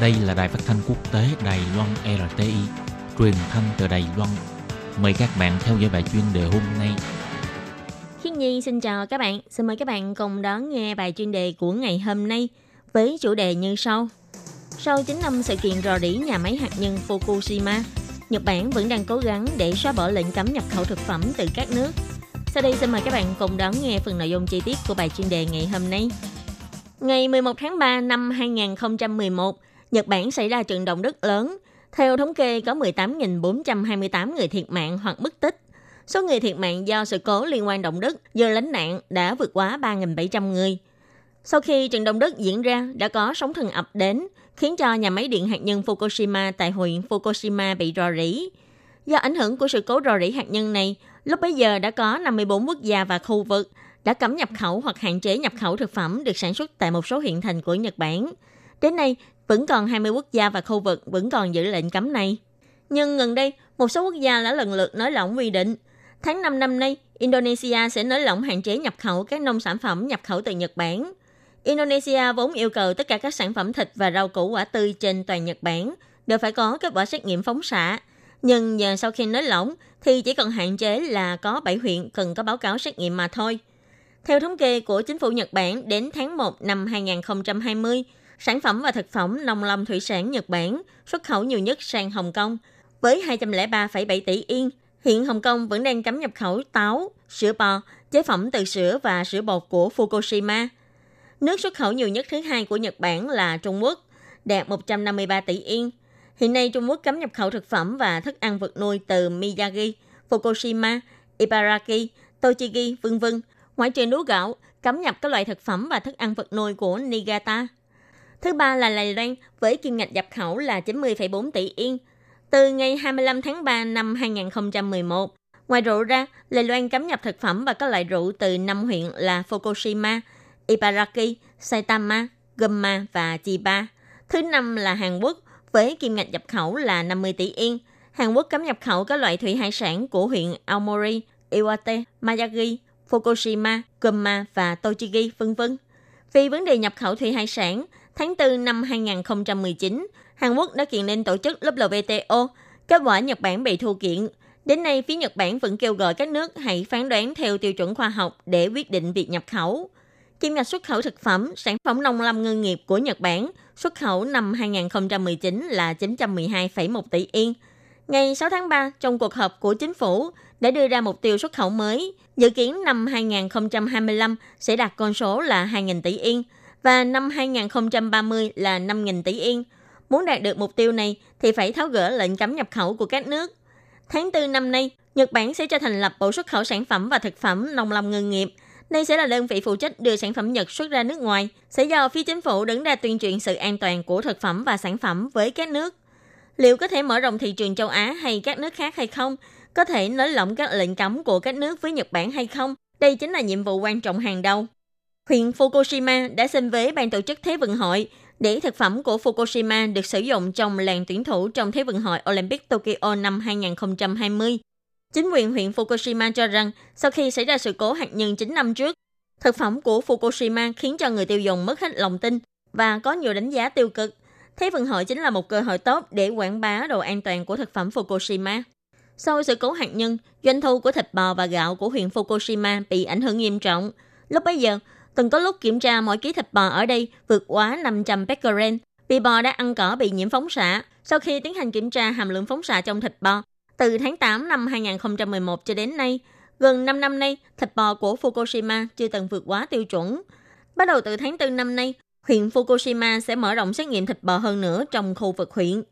Đây là đài phát thanh quốc tế Đài Loan RTI, truyền thanh từ Đài Loan. Mời các bạn theo dõi bài chuyên đề hôm nay. Khiết Nhi xin chào các bạn. Xin mời các bạn cùng đón nghe bài chuyên đề của ngày hôm nay với chủ đề như sau. Sau 9 năm sự kiện rò rỉ nhà máy hạt nhân Fukushima, Nhật Bản vẫn đang cố gắng để xóa bỏ lệnh cấm nhập khẩu thực phẩm từ các nước. Sau đây xin mời các bạn cùng đón nghe phần nội dung chi tiết của bài chuyên đề ngày hôm nay. Ngày 11 tháng 3 năm 2011, Nhật Bản xảy ra trận động đất lớn. Theo thống kê có 18.428 người thiệt mạng hoặc mất tích. Số người thiệt mạng do sự cố liên quan động đất do lánh nạn đã vượt quá 3.700 người. Sau khi trận động đất diễn ra, đã có sóng thần ập đến, khiến cho nhà máy điện hạt nhân Fukushima tại huyện Fukushima bị rò rỉ. Do ảnh hưởng của sự cố rò rỉ hạt nhân này, lúc bấy giờ đã có 54 quốc gia và khu vực đã cấm nhập khẩu hoặc hạn chế nhập khẩu thực phẩm được sản xuất tại một số huyện thành của Nhật Bản. Đến nay, vẫn còn 20 quốc gia và khu vực vẫn còn giữ lệnh cấm này. Nhưng gần đây, một số quốc gia đã lần lượt nới lỏng quy định. Tháng 5 năm nay, Indonesia sẽ nới lỏng hạn chế nhập khẩu các nông sản phẩm nhập khẩu từ Nhật Bản. Indonesia vốn yêu cầu tất cả các sản phẩm thịt và rau củ quả tươi trên toàn Nhật Bản đều phải có kết quả xét nghiệm phóng xạ. Nhưng giờ sau khi nới lỏng thì chỉ cần hạn chế là có 7 huyện cần có báo cáo xét nghiệm mà thôi. Theo thống kê của chính phủ Nhật Bản, đến tháng 1 năm 2020, sản phẩm và thực phẩm nông lâm thủy sản Nhật Bản xuất khẩu nhiều nhất sang Hồng Kông với 203,7 tỷ yên. Hiện Hồng Kông vẫn đang cấm nhập khẩu táo, sữa bò, chế phẩm từ sữa và sữa bột của Fukushima. Nước xuất khẩu nhiều nhất thứ hai của Nhật Bản là Trung Quốc, đạt 153 tỷ yên. Hiện nay Trung Quốc cấm nhập khẩu thực phẩm và thức ăn vật nuôi từ Miyagi, Fukushima, Ibaraki, Tochigi, vân vân ngoại trừ lúa gạo, cấm nhập các loại thực phẩm và thức ăn vật nuôi của Niigata. Thứ ba là Lài Loan với kim ngạch nhập khẩu là 90,4 tỷ yên. Từ ngày 25 tháng 3 năm 2011, ngoài rượu ra, Lài Loan cấm nhập thực phẩm và các loại rượu từ năm huyện là Fukushima, Ibaraki, Saitama, Gunma và Chiba. Thứ năm là Hàn Quốc với kim ngạch nhập khẩu là 50 tỷ yên. Hàn Quốc cấm nhập khẩu các loại thủy hải sản của huyện Aomori, Iwate, Miyagi, Fukushima, Gunma và Tochigi, vân vân. Vì vấn đề nhập khẩu thủy hải sản, tháng 4 năm 2019, Hàn Quốc đã kiện lên tổ chức WTO. Kết quả Nhật Bản bị thua kiện. Đến nay, phía Nhật Bản vẫn kêu gọi các nước hãy phán đoán theo tiêu chuẩn khoa học để quyết định việc nhập khẩu. Kim ngạch xuất khẩu thực phẩm, sản phẩm nông lâm ngư nghiệp của Nhật Bản xuất khẩu năm 2019 là 912,1 tỷ yên. Ngày 6 tháng 3, trong cuộc họp của chính phủ, đã đưa ra mục tiêu xuất khẩu mới. Dự kiến năm 2025 sẽ đạt con số là 2.000 tỷ yên và năm 2030 là 5.000 tỷ yên. Muốn đạt được mục tiêu này thì phải tháo gỡ lệnh cấm nhập khẩu của các nước. Tháng 4 năm nay, Nhật Bản sẽ cho thành lập Bộ xuất khẩu sản phẩm và thực phẩm nông lâm ngư nghiệp. Đây sẽ là đơn vị phụ trách đưa sản phẩm Nhật xuất ra nước ngoài, sẽ do phía chính phủ đứng ra tuyên truyền sự an toàn của thực phẩm và sản phẩm với các nước. Liệu có thể mở rộng thị trường châu Á hay các nước khác hay không có thể nới lỏng các lệnh cấm của các nước với Nhật Bản hay không? Đây chính là nhiệm vụ quan trọng hàng đầu. Huyện Fukushima đã xin với ban tổ chức Thế vận hội để thực phẩm của Fukushima được sử dụng trong làng tuyển thủ trong Thế vận hội Olympic Tokyo năm 2020. Chính quyền huyện Fukushima cho rằng sau khi xảy ra sự cố hạt nhân 9 năm trước, thực phẩm của Fukushima khiến cho người tiêu dùng mất hết lòng tin và có nhiều đánh giá tiêu cực. Thế vận hội chính là một cơ hội tốt để quảng bá độ an toàn của thực phẩm Fukushima. Sau sự cố hạt nhân, doanh thu của thịt bò và gạo của huyện Fukushima bị ảnh hưởng nghiêm trọng. Lúc bấy giờ, từng có lúc kiểm tra mỗi ký thịt bò ở đây vượt quá 500 becquerel vì bò đã ăn cỏ bị nhiễm phóng xạ. Sau khi tiến hành kiểm tra hàm lượng phóng xạ trong thịt bò, từ tháng 8 năm 2011 cho đến nay, gần 5 năm nay, thịt bò của Fukushima chưa từng vượt quá tiêu chuẩn. Bắt đầu từ tháng 4 năm nay, huyện Fukushima sẽ mở rộng xét nghiệm thịt bò hơn nữa trong khu vực huyện.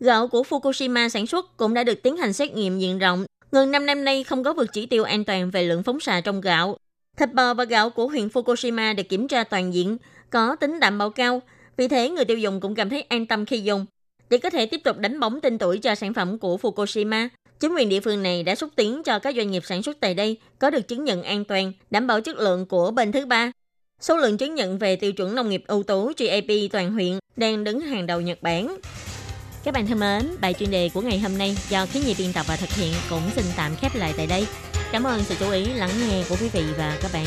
Gạo của Fukushima sản xuất cũng đã được tiến hành xét nghiệm diện rộng. Gần 5 năm nay không có vượt chỉ tiêu an toàn về lượng phóng xạ trong gạo. Thịt bò và gạo của huyện Fukushima được kiểm tra toàn diện, có tính đảm bảo cao. Vì thế, người tiêu dùng cũng cảm thấy an tâm khi dùng. Để có thể tiếp tục đánh bóng tên tuổi cho sản phẩm của Fukushima, chính quyền địa phương này đã xúc tiến cho các doanh nghiệp sản xuất tại đây có được chứng nhận an toàn, đảm bảo chất lượng của bên thứ ba. Số lượng chứng nhận về tiêu chuẩn nông nghiệp ưu tú GAP toàn huyện đang đứng hàng đầu Nhật Bản. Các bạn thân mến, bài chuyên đề của ngày hôm nay do khí Nhi biên tập và thực hiện cũng xin tạm khép lại tại đây. Cảm ơn sự chú ý lắng nghe của quý vị và các bạn.